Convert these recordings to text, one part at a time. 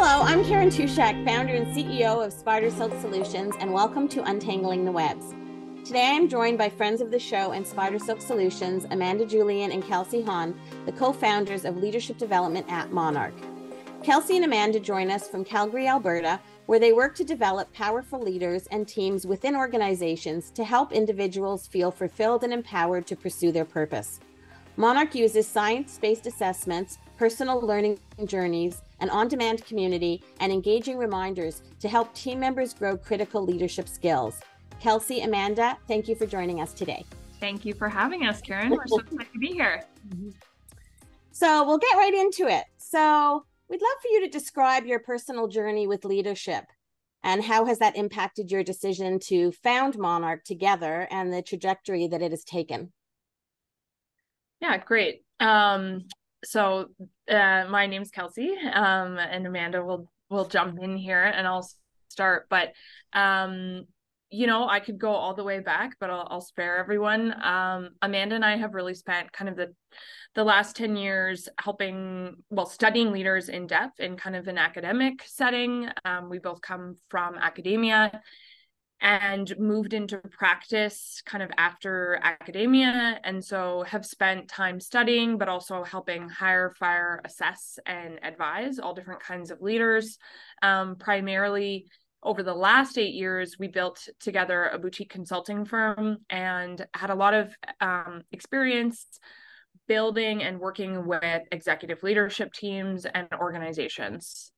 Hello, I'm Karen Tushak, founder and CEO of Spider Silk Solutions, and welcome to Untangling the Webs. Today I am joined by friends of the show and Spider Silk Solutions, Amanda Julian and Kelsey Hahn, the co founders of leadership development at Monark. Kelsey and Amanda join us from Calgary, Alberta, where they work to develop powerful leaders and teams within organizations to help individuals feel fulfilled and empowered to pursue their purpose. Monark uses science based assessments, personal learning journeys, an on demand community, and engaging reminders to help team members grow critical leadership skills. Kelsey, Amanda, thank you for joining us today. Thank you for having us, Karen. We're so excited to be here. So we'll get right into it. So we'd love for you to describe your personal journey with leadership and how has that impacted your decision to found Monark together and the trajectory that it has taken? Yeah, great. Um, so uh, my name's Kelsey, um, and Amanda will will jump in here, and I'll start. But um, you know, I could go all the way back, but I'll, I'll spare everyone. Um, Amanda and I have really spent kind of the the last 10 years helping, well, studying leaders in depth in kind of an academic setting. Um, we both come from academia and moved into practice kind of after academia. And so have spent time studying but also helping hire fire assess and advise all different kinds of leaders. Um, primarily over the last eight years we built together a boutique consulting firm and had a lot of um, experience building and working with executive leadership teams and organizations.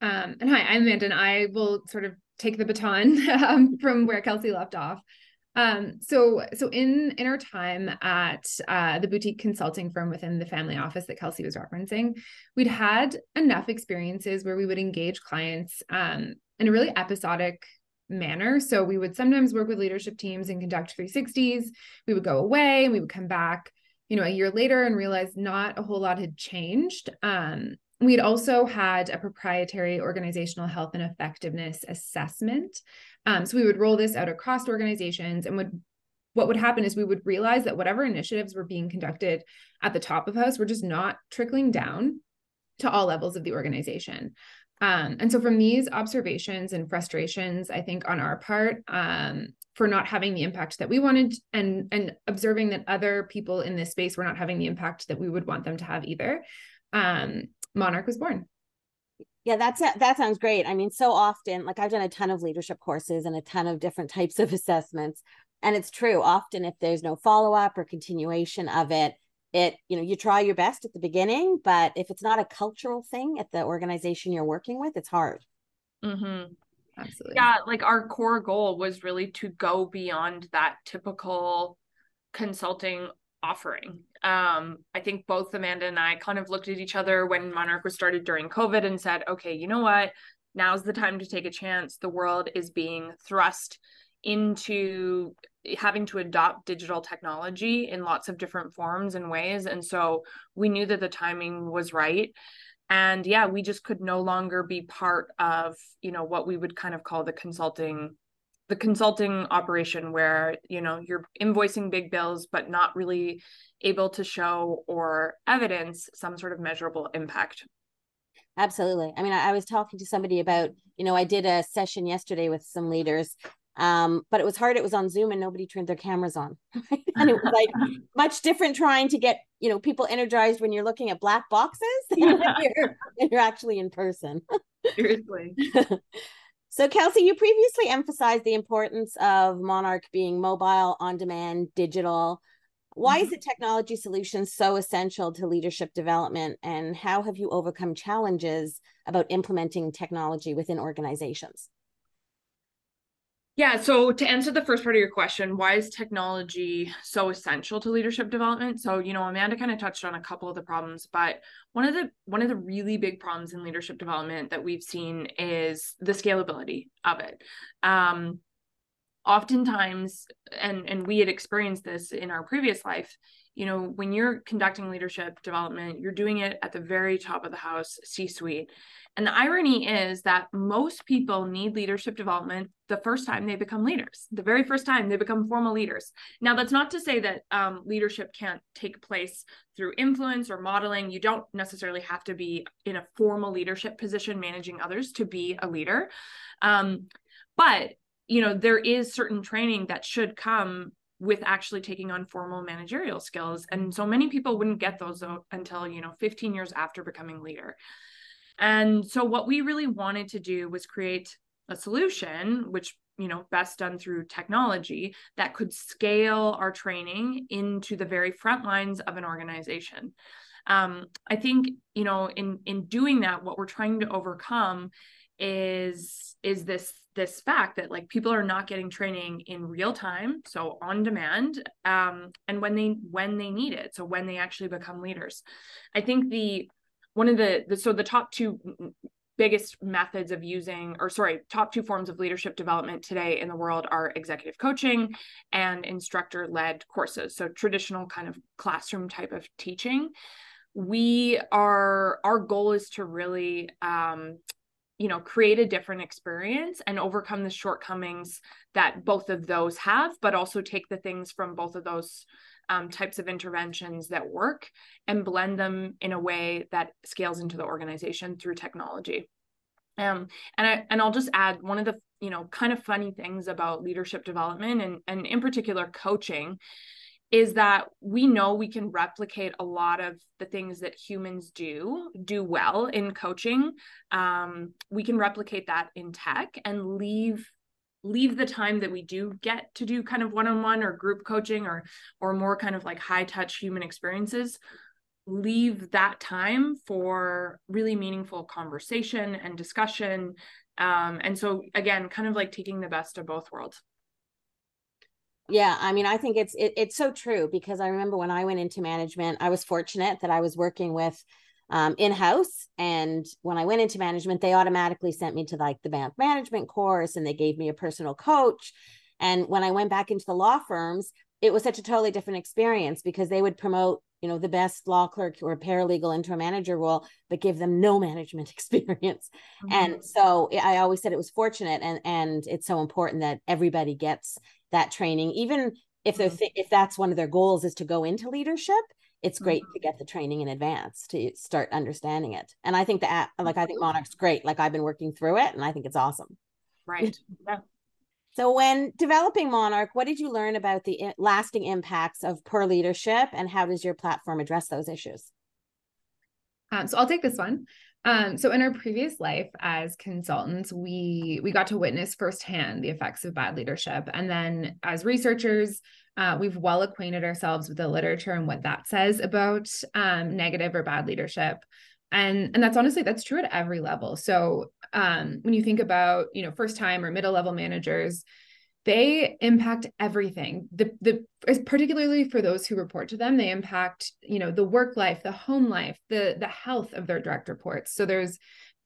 Um, and hi, I'm Amanda, and I will sort of take the baton um, from where Kelsey left off. Um, so, so in in our time at uh, the boutique consulting firm within the family office that Kelsey was referencing, we'd had enough experiences where we would engage clients um, in a really episodic manner. So we would sometimes work with leadership teams and conduct 360s. We would go away and we would come back, you know, a year later and realize not a whole lot had changed. Um, We'd also had a proprietary organizational health and effectiveness assessment. Um, so we would roll this out across organizations and would what would happen is we would realize that whatever initiatives were being conducted at the top of house were just not trickling down to all levels of the organization. Um, and so from these observations and frustrations, I think on our part, um, for not having the impact that we wanted and and observing that other people in this space were not having the impact that we would want them to have either um, Monark was born. Yeah, that's that sounds great. I mean, so often, like I've done a ton of leadership courses and a ton of different types of assessments, and it's true. Often, if there's no follow up or continuation of it, it you know you try your best at the beginning, but if it's not a cultural thing at the organization you're working with, it's hard. Mm-hmm. Absolutely. Yeah, like our core goal was really to go beyond that typical consulting offering. Um, I think both Amanda and I kind of looked at each other when Monark was started during COVID and said, okay, you know what? Now's the time to take a chance. The world is being thrust into having to adopt digital technology in lots of different forms and ways. And so we knew that the timing was right. And yeah, we just could no longer be part of, you know, what we would kind of call the consulting the consulting operation where you know you're invoicing big bills but not really able to show or evidence some sort of measurable impact. Absolutely. I mean I, I, was talking to somebody about you know i did a session yesterday with some leaders um, but it was hard. It was on zoom and nobody turned their cameras on. And it was like much different trying to get you know people energized when you're looking at black boxes than when you're, when you're actually in person. Seriously So, Kelsey, you previously emphasized the importance of Monark being mobile, on demand, digital. Why is mm-hmm. the technology solution so essential to leadership development? And how have you overcome challenges about implementing technology within organizations? Yeah. So to answer the first part of your question, why is technology so essential to leadership development? So, you know, Amanda kind of touched on a couple of the problems, but one of the one of the really big problems in leadership development that we've seen is the scalability of it. Um, oftentimes, and and we had experienced this in our previous life, you know, when you're conducting leadership development, you're doing it at the very top of the house, C suite. And the irony is that most people need leadership development the first time they become leaders, the very first time they become formal leaders. Now, that's not to say that um, leadership can't take place through influence or modeling. You don't necessarily have to be in a formal leadership position managing others to be a leader. Um, but you know there is certain training that should come with actually taking on formal managerial skills and so many people wouldn't get those until you know 15 years after becoming leader. And so what we really wanted to do was create a solution which you know best done through technology that could scale our training into the very front lines of an organization. Um, i think you know in in doing that what we're trying to overcome is is this this fact that like people are not getting training in real time so on demand um, and when they when they need it so when they actually become leaders. I think the one of the, the so the top two biggest methods of using or sorry top two forms of leadership development today in the world are executive coaching and instructor led courses so traditional kind of classroom type of teaching. We are our goal is to really um, you know create a different experience and overcome the shortcomings that both of those have but also take the things from both of those um, types of interventions that work and blend them in a way that scales into the organization through technology. Um, and I and I'll just add one of the you know kind of funny things about leadership development and and in particular coaching is that we know we can replicate a lot of the things that humans do do well in coaching. Um, we can replicate that in tech and leave leave the time that we do get to do kind of one-on-one or group coaching or or more kind of like high touch human experiences. Leave that time for really meaningful conversation and discussion. Um, and so again kind of like taking the best of both worlds yeah, I mean, I think it's it, it's so true because I remember when I went into management, I was fortunate that I was working with um, in house, and when I went into management, they automatically sent me to like the bank management course, and they gave me a personal coach. And when I went back into the law firms, it was such a totally different experience because they would promote you know the best law clerk or paralegal into a manager role but give them no management experience mm-hmm. and so i always said it was fortunate and and it's so important that everybody gets that training even if they're mm-hmm. th- if that's one of their goals is to go into leadership it's great mm-hmm. to get the training in advance to start understanding it. And i think the app like i think monark's great. Like i've been working through it and i think it's awesome. Right. Yeah. So when developing monark what did you learn about the lasting impacts of poor leadership and how does your platform address those issues? Um, so i'll take this one um, so in our previous life as consultants, we we got to witness firsthand the effects of bad leadership, and then as researchers, uh, we've well acquainted ourselves with the literature and what that says about um, negative or bad leadership, and and that's honestly that's true at every level. So um, when you think about you know first time or middle level managers, they impact everything. The the particularly for those who report to them they impact you know the work life the home life the the health of their direct reports. So there's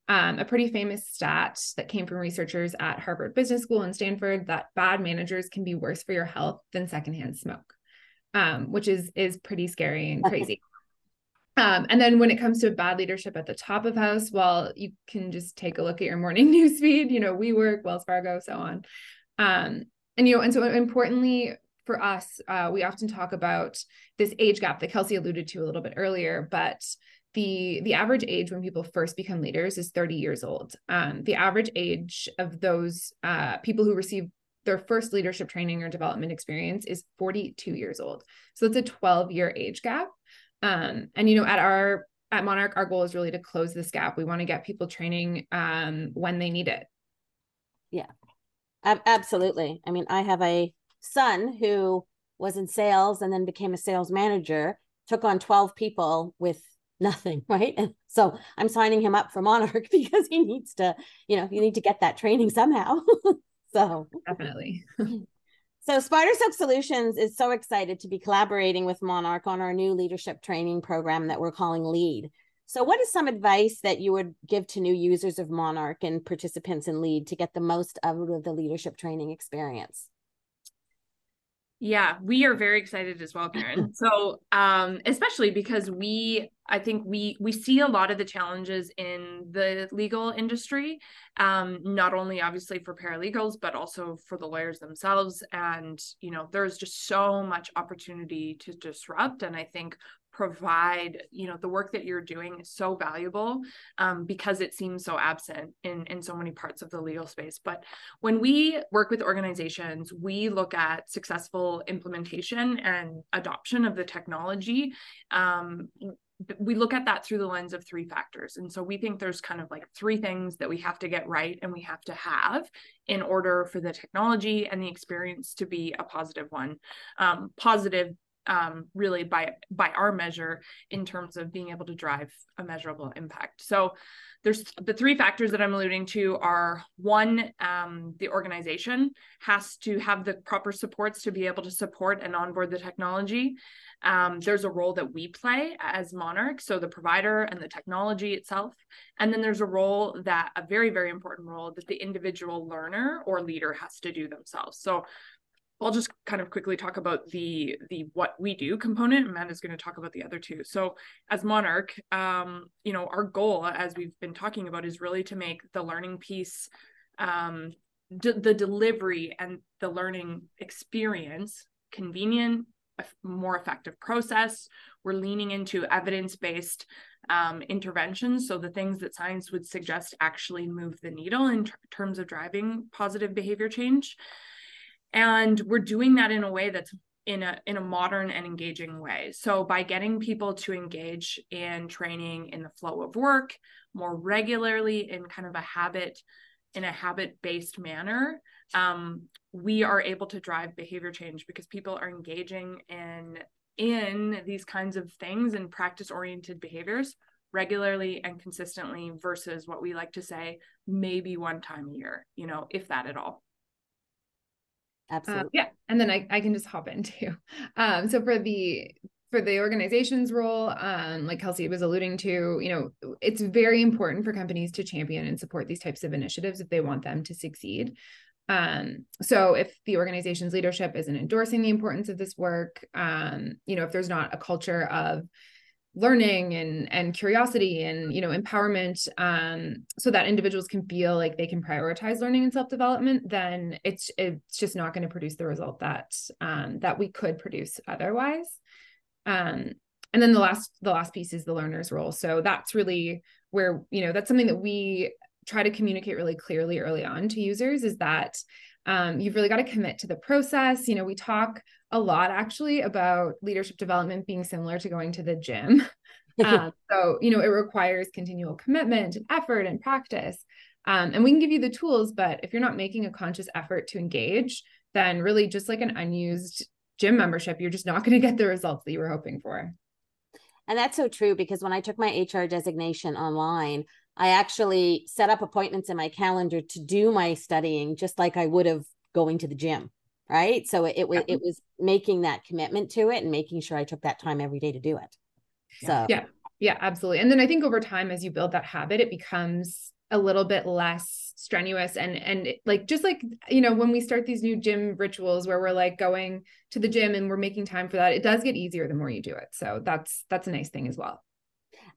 um, a pretty famous stat that came from researchers at harvard business school and stanford that bad managers can be worse for your health than secondhand smoke um, which is is pretty scary and crazy. Um, and then when it comes to bad leadership at the top of house, well, you can just take a look at your morning news feed, you know, WeWork, Wells Fargo, so on. Um, and you know, and so importantly for us, uh, we often talk about this age gap that Kelsey alluded to a little bit earlier, but the the average age when people first become leaders is 30 years old. Um, the average age of those uh, people who receive their first leadership training or development experience is 42 years old. So it's a 12 year age gap. Um, and you know, at our at Monark, our goal is really to close this gap. We want to get people training um, when they need it. Yeah, absolutely. I mean, I have a son who was in sales and then became a sales manager, took on 12 people with nothing, right? And so I'm signing him up for Monark because he needs to, you know, you need to get that training somehow. so definitely. so Spider Silk Solutions is so excited to be collaborating with Monark on our new leadership training program that we're calling LEAD. So, what is some advice that you would give to new users of Monark and participants in LEAD to get the most out of the leadership training experience? Yeah, we are very excited as well, Karen. so, um, especially because we, I think we we see a lot of the challenges in the legal industry, um, not only obviously for paralegals, but also for the lawyers themselves. And you know, there's just so much opportunity to disrupt, and I think provide you know the work that you're doing is so valuable um, because it seems so absent in in so many parts of the legal space but when we work with organizations we look at successful implementation and adoption of the technology um, we look at that through the lens of three factors. And so we think there's kind of like three things that we have to get right and we have to have in order for the technology and the experience to be a positive one. Um, positive um, really by by our measure in terms of being able to drive a measurable impact. So there's the three factors that I'm alluding to are one, um, the organization has to have the proper supports to be able to support and onboard the technology. Um, there's a role that we play as Monark, so the provider and the technology itself. And then there's a role that a very, very important role that the individual learner or leader has to do themselves. So I'll just kind of quickly talk about the the what we do component. and Amanda's going to talk about the other two. So as Monark, um, you know, our goal, as we've been talking about, is really to make the learning piece, um, d- the delivery and the learning experience convenient, more effective process. We're leaning into evidence based um, interventions. So the things that science would suggest actually move the needle in ter- terms of driving positive behavior change and we're doing that in a way that's in a in a modern and engaging way. So by getting people to engage in training in the flow of work more regularly in kind of a habit in a habit based manner um, we are able to drive behavior change because people are engaging in in these kinds of things and practice oriented behaviors regularly and consistently versus what we like to say maybe one time a year you know if that at all Absolutely. Um, yeah. And then I, I can just hop in too. Um, so for the for the organization's role, um, like Kelsey was alluding to, you know, it's very important for companies to champion and support these types of initiatives if they want them to succeed. Um, so if the organization's leadership isn't endorsing the importance of this work, um, you know, if there's not a culture of learning and and curiosity and you know empowerment um so that individuals can feel like they can prioritize learning and self-development then it's it's just not going to produce the result that um that we could produce otherwise. Um and then the last the last piece is the learner's role. So that's really where you know that's something that we try to communicate really clearly early on to users is that um, you've really got to commit to the process you know we talk a lot actually about leadership development being similar to going to the gym. um, so, you know, it requires continual commitment and effort and practice. Um, and we can give you the tools, but if you're not making a conscious effort to engage, then really just like an unused gym membership, you're just not going to get the results that you were hoping for. And that's so true because when I took my HR designation online, I actually set up appointments in my calendar to do my studying just like I would have going to the gym right? So it, was it was making that commitment to it and making sure i took that time every day to do it. So yeah. Yeah absolutely. And then i think over time as you build that habit it becomes a little bit less strenuous and and like just like you know when we start these new gym rituals where we're like going to the gym and we're making time for that it does get easier the more you do it. So that's that's a nice thing as well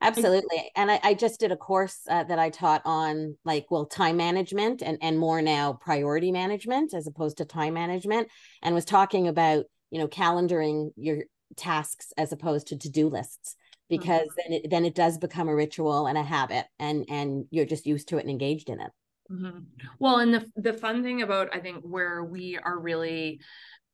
absolutely and I, I, just did a course uh, that i taught on like well time management and and more now priority management as opposed to time management and was talking about you know calendaring your tasks as opposed to to-do lists because mm-hmm. then it then it does become a ritual and a habit and and you're just used to it and engaged in it mm-hmm. well and the the fun thing about i think where we are really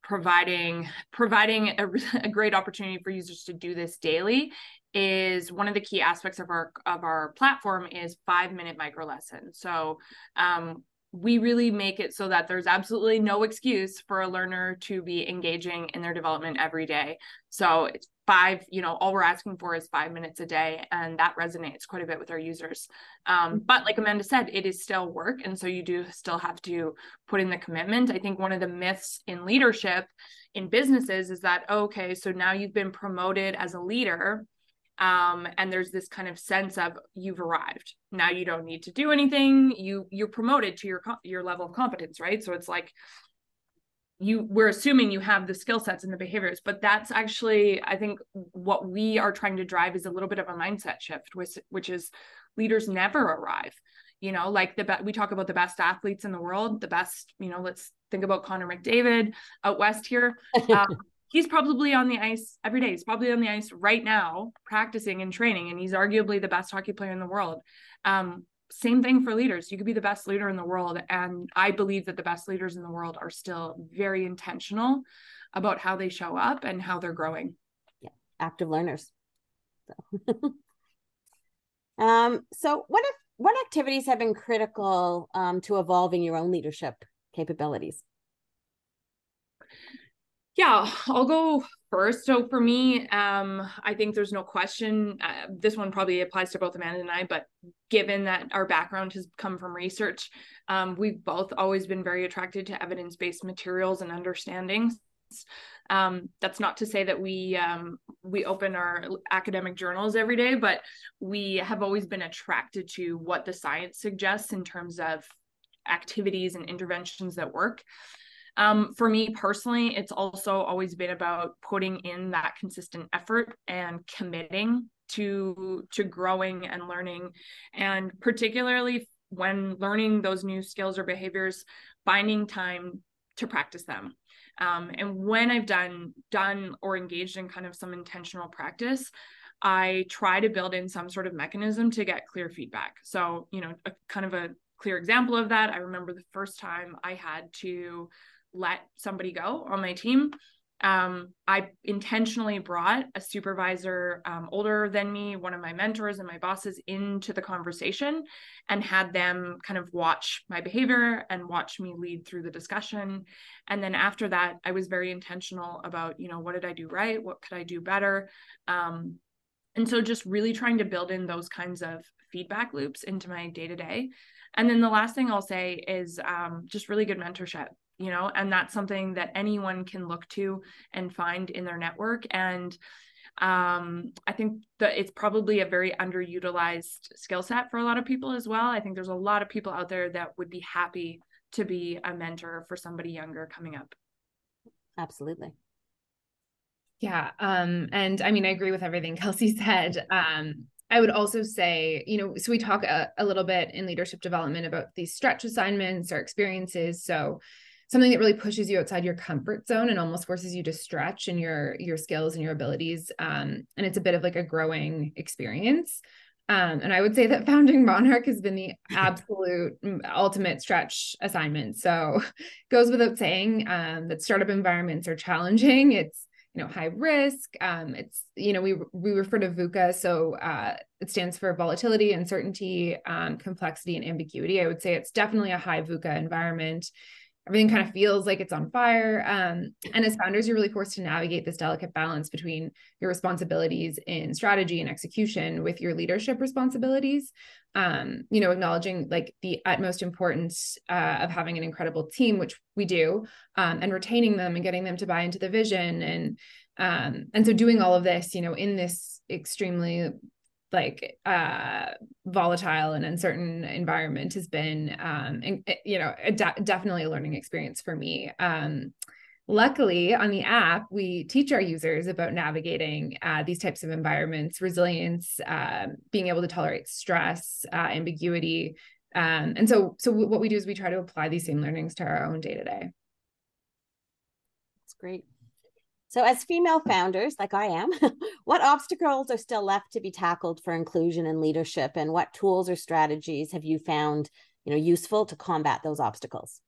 providing providing a, a, great opportunity for users to do this daily is one of the key aspects of our of our platform is five minute micro lessons. So um, we really make it so that there's absolutely no excuse for a learner to be engaging in their development every day. So it's five you know all we're asking for is five minutes a day and that resonates quite a bit with our users. Um, but like amanda said it is still work and so you do still have to put in the commitment. I think one of the myths in leadership in businesses is that okay so now you've been promoted as a leader um, and there's this kind of sense of you've arrived. Now you don't need to do anything. You you're promoted to your your level of competence right? So it's like you we're assuming you have the skill sets and the behaviors but that's actually i think what we are trying to drive is a little bit of a mindset shift which which is leaders never arrive. You know like the we talk about the best athletes in the world the best you know let's think about connor mcdavid out west here. Um, he's probably on the ice every day he's probably on the ice right now practicing and training and he's arguably the best hockey player in the world um, same thing for leaders. You could be the best leader in the world. And I believe that the best leaders in the world are still very intentional about how they show up and how they're growing. Yeah, active learners. So, um, so what if what activities have been critical um, to evolving your own leadership capabilities? Yeah, I'll go first. So for me, um, I think there's no question. Uh, this one probably applies to both Amanda and I, but given that our background has come from research, um, we've both always been very attracted to evidence-based materials and understandings. Um, that's not to say that we um, we open our academic journals every day, but we have always been attracted to what the science suggests in terms of activities and interventions that work. Um, for me personally, it's also always been about putting in that consistent effort and committing to to growing and learning, and particularly when learning those new skills or behaviors, finding time to practice them. Um, and when I've done done or engaged in kind of some intentional practice, I try to build in some sort of mechanism to get clear feedback. So, you know, a kind of a clear example of that, I remember the first time I had to let somebody go on my team. Um, I intentionally brought a supervisor um, older than me, one of my mentors and my bosses, into the conversation and had them kind of watch my behavior and watch me lead through the discussion. And then after that, I was very intentional about, you know, what did I do right? What could I do better? Um, and so just really trying to build in those kinds of feedback loops into my day to day. And then the last thing I'll say is um, just really good mentorship you know and that's something that anyone can look to and find in their network. And um, i think that it's probably a very underutilized skill set for a lot of people as well. I think there's a lot of people out there that would be happy to be a mentor for somebody younger coming up. Absolutely. Yeah um and i mean i agree with everything kelsey said. Um I would also say, you know, so we talk a, a, little bit in leadership development about these stretch assignments or experiences. So, something that really pushes you outside your comfort zone and almost forces you to stretch in your your skills and your abilities um, and it's a bit of like a growing experience. Um, and i would say that founding monark has been the absolute ultimate stretch assignment. So goes without saying um, that startup environments are challenging. It's you know high risk. Um, it's you know we we refer to VUCA so uh, it stands for volatility uncertainty um, complexity and ambiguity. I would say it's definitely a high VUCA environment everything kind of feels like it's on fire. Um, and as founders, you're really forced to navigate this delicate balance between your responsibilities in strategy and execution with your leadership responsibilities. Um, you know, acknowledging like the utmost importance uh, of having an incredible team, which we do, um, and retaining them and getting them to buy into the vision. And um, and so doing all of this, you know, in this extremely like uh volatile and uncertain environment has been um eh, you know de- definitely a learning experience for me. Um luckily on the app we teach our users about navigating uh, these types of environments resilience uh, being able to tolerate stress uh, ambiguity. Um, and so so what we do is we try to apply these same learnings to our own day to day that's great so, as female founders, like I am, what obstacles are still left to be tackled for inclusion and leadership, and what tools or strategies have you found, you know, useful to combat those obstacles?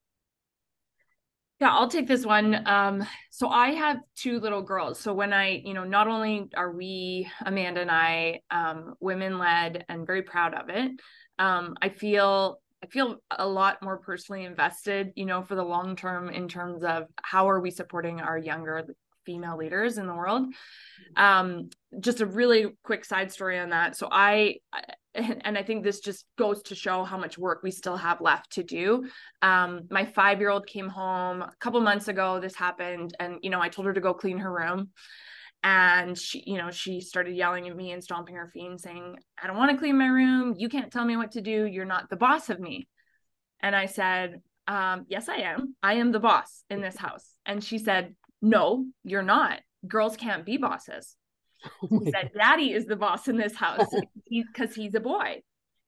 Yeah, I'll take this one. Um, so I have two little girls. So when I, you know, not only are we, Amanda and I, um, women led and very proud of it, um, I feel I feel a lot more personally invested, you know, for the long term in terms of how are we supporting our younger female leaders in the world. Um, just a really quick side story on that. So I, and I think this just goes to show how much work we still have left to do. Um, my five year old came home a couple months ago. This happened, and you know, I told her to go clean her room. And she, you know, she started yelling at me and stomping her feet and saying, I don't want to clean my room. You can't tell me what to do. You're not the boss of me. And I said, um, yes, I am. I am the boss in this house. And she said, no, you're not. Girls can't be bosses. Oh he said, Daddy is the boss in this house because he's a boy.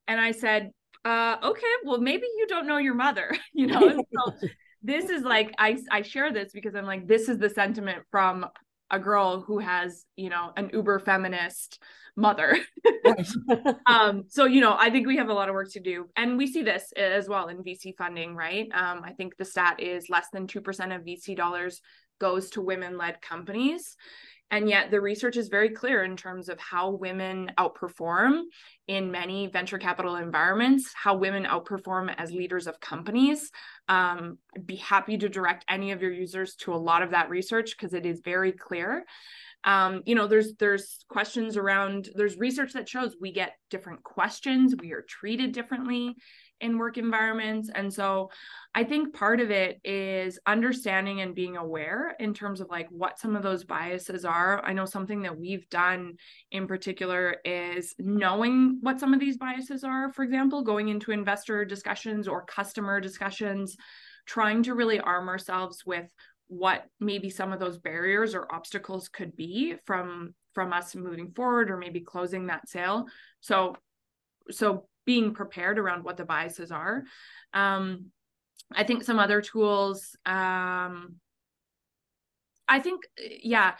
And I said, uh, okay, well, maybe you don't know your mother, you know? so this is like, I, I share this because I'm like, this is the sentiment from a girl who has, you know, an uber feminist mother. um, so, you know, I think we have a lot of work to do. And we see this as well in VC funding, right? Um, I think the stat is less than 2% of VC dollars goes to women led companies. And yet, the research is very clear in terms of how women outperform in many venture capital environments, how women outperform as leaders of companies. Um, be happy to direct any of your users to a lot of that research because it is very clear. Um, you know, there's there's questions around. There's research that shows we get different questions, we are treated differently in work environments. And so I think part of it is understanding and being aware in terms of like what some of those biases are. I know something that we've done in particular is knowing what some of these biases are, for example, going into investor discussions or customer discussions, trying to really arm ourselves with what maybe some of those barriers or obstacles could be from from us moving forward or maybe closing that sale so so being prepared around what the biases are. Um, I think some other tools. Um, I think, yeah,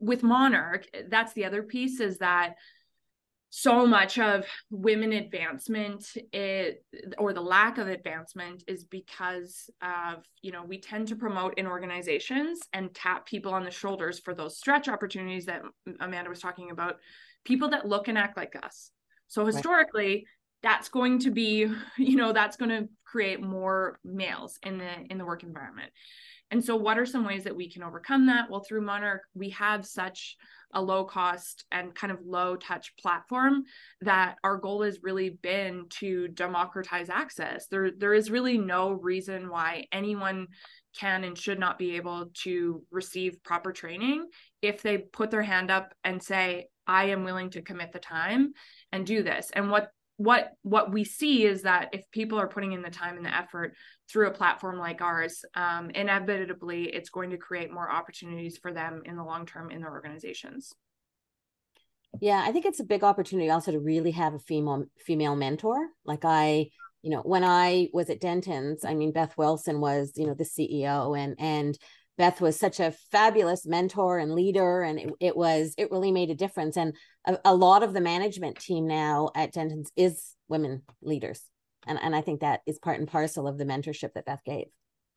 with Monark, that's the other piece is that so much of women advancement it, or the lack of advancement is because of you know we tend to promote in organizations and tap people on the shoulders for those stretch opportunities that amanda was talking about people that look and act like us. So historically that's going to be you know that's going to create more males in the in the work environment and so what are some ways that we can overcome that? Well through monark we have such a low cost and kind of low touch platform that our goal has really been to democratize access. There there is really no reason why anyone can and should not be able to receive proper training if they put their hand up and say i am willing to commit the time and do this. And what what what we see is that if people are putting in the time and the effort through a platform like ours um, inevitably it's going to create more opportunities for them in the long term in their organizations. Yeah i think it's a big opportunity also to really have a female female mentor. Like i you know when i was at denton's i mean beth wilson was you know the ceo and and Beth was such a fabulous mentor and leader, and it, it was it really made a difference. And a, a, lot of the management team now at Denton's is women leaders, and and I think that is part and parcel of the mentorship that Beth gave.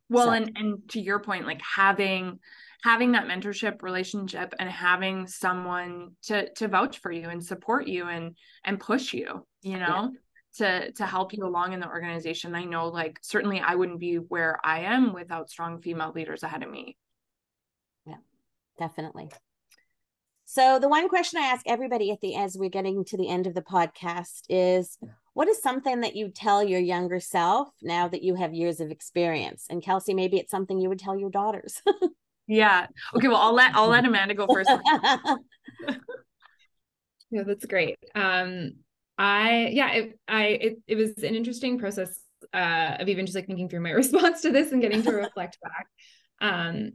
Well, so. and and to your point, like having having that mentorship relationship and having someone to to vouch for you and support you and and push you, you know. Yeah to to help you along in the organization i know like certainly i wouldn't be where i am without strong female leaders ahead of me yeah definitely so the one question i ask everybody at the as we're getting to the end of the podcast is what is something that you tell your younger self now that you have years of experience? And kelsey maybe it's something you would tell your daughters. Yeah. Okay well i'll let i'll let amanda go first. Yeah that's great. Um I yeah, it, I it, it was an interesting process uh, of even just like thinking through my response to this and getting to reflect back. Um,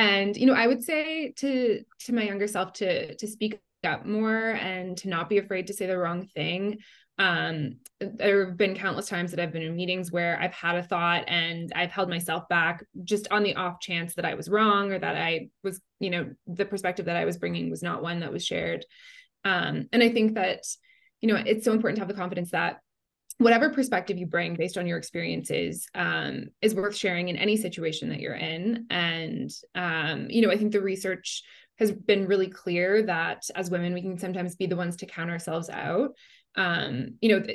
and you know, I would say to to my younger self to to speak up more and to not be afraid to say the wrong thing. Um, there have been countless times that I've been in meetings where I've had a thought and I've held myself back just on the off chance that I was wrong or that I was, you know, the perspective that I was bringing was not one that was shared. Um, and I think that you know it's so important to have the confidence that whatever perspective you bring based on your experiences um, is worth sharing in any situation that you're in. And um, you know i think the research has been really clear that as women we can sometimes be the ones to count ourselves out. Um, you know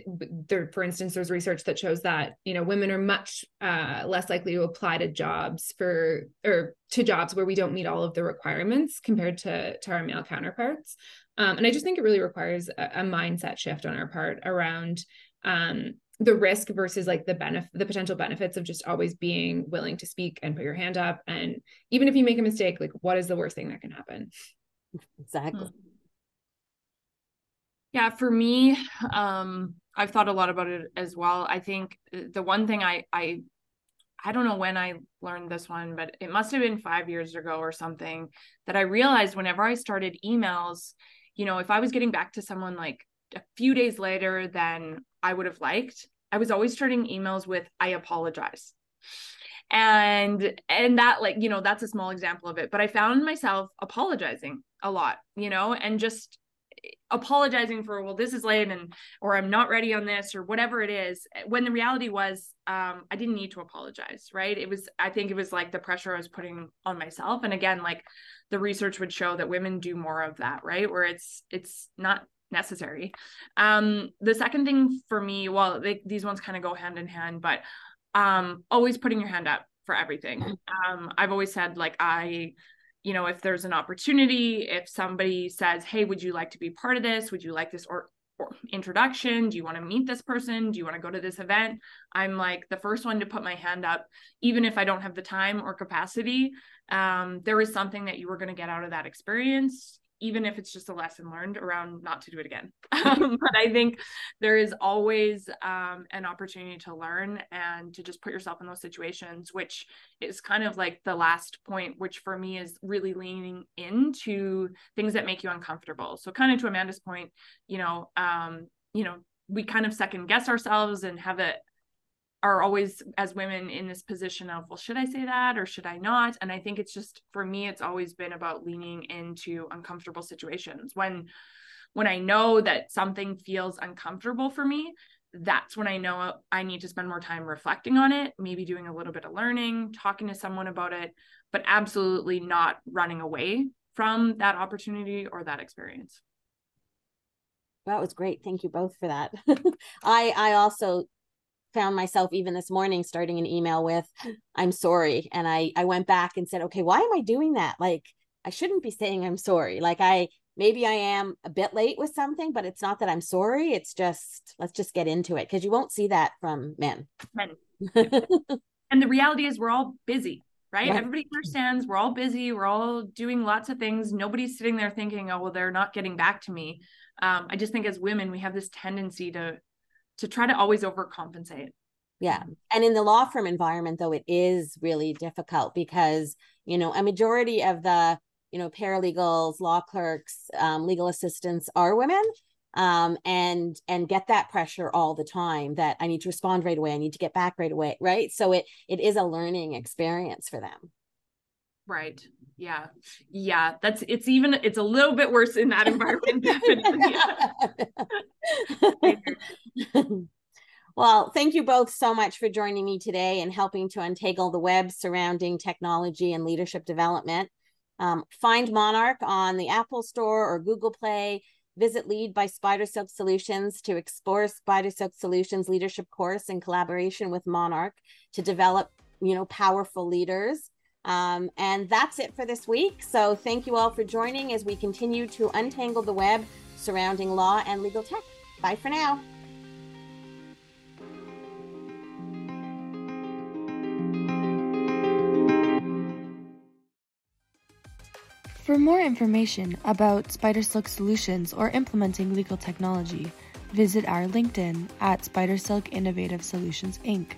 there for instance there's research that shows that you know women are much uh, less likely to apply to jobs for or to jobs where we don't meet all of the requirements compared to to our male counterparts. Um, and I just think it really requires a, a mindset shift on our part around um, the risk versus like the benefit, the potential benefits of just always being willing to speak and put your hand up. And even if you make a mistake, like what is the worst thing that can happen? Exactly. Yeah, for me, um, I've thought a lot about it as well. I think the one thing I I I don't know when I learned this one, but it must have been five years ago or something that I realized whenever I started emails, you know, if I was getting back to someone like a few days later than I would have liked, I was always starting emails with, I apologize. And and that like, you know, that's a small example of it. But I found myself apologizing a lot, you know, and just apologizing for well this is late and or i'm not ready on this or whatever it is when the reality was um i didn't need to apologize right it was i think it was like the pressure i was putting on myself and again like the research would show that women do more of that right where it's it's not necessary. Um the second thing for me well they, these ones kind of go hand in hand but um always putting your hand up for everything. Um i've always said like i you know if there's an opportunity if somebody says hey would you like to be part of this? Would you like this or, or introduction? Do you want to meet this person? Do you want to go to this event? I'm like the first one to put my hand up even if i don't have the time or capacity. Um, there is something that you were going to get out of that experience even if it's just a lesson learned around not to do it again. Um, but I think there is always um, an opportunity to learn and to just put yourself in those situations, which is kind of like the last point, which for me is really leaning into things that make you uncomfortable. So, kind of to Amanda's point, you know, um, you know, we kind of second guess ourselves and have it are always as women in this position of well should i say that or should i not? And i think it's just for me it's always been about leaning into uncomfortable situations. When when i know that something feels uncomfortable for me that's when i know i need to spend more time reflecting on it maybe doing a little bit of learning talking to someone about it but absolutely not running away from that opportunity or that experience. That was great. Thank you both for that. I i also found myself even this morning starting an email with i'm sorry and i i went back and said okay why am i doing that like i shouldn't be saying i'm sorry like i maybe i am a bit late with something but it's not that i'm sorry it's just let's just get into it because you won't see that from men men and the reality is we're all busy right? right? Everybody understands we're all busy, we're all doing lots of things. Nobody's sitting there thinking, oh, well, they're not getting back to me. Um, I just think as women, we have this tendency to to try to always overcompensate. Yeah. And in the law firm environment, though, it is really difficult because, you know, a majority of the, you know, paralegals, law clerks, um, legal assistants are women. Um, and and get that pressure all the time that I need to respond right away. I need to get back right away. Right. So it it is a learning experience for them. Right. Yeah. Yeah. That's it's even it's a little bit worse in that environment, definitely. well, thank you both so much for joining me today and helping to untangle the web surrounding technology and leadership development. Um, find Monark on the Apple Store or Google Play. Visit Lead by Spider Silk Solutions to explore Spider Silk Solutions leadership course in collaboration with Monark to develop, you know, powerful leaders. Um, and that's it for this week. So thank you all for joining as we continue to untangle the web surrounding law and legal tech. Bye for now. For more information about Spider Silk Solutions or implementing legal technology, visit our LinkedIn at Spider Silk Innovative Solutions Inc.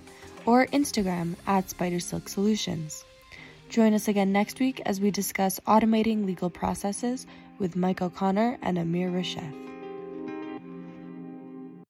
or Instagram at Spider Silk Solutions. Join us again next week as we discuss automating legal processes with Mike O'Connor and Amir Reshef.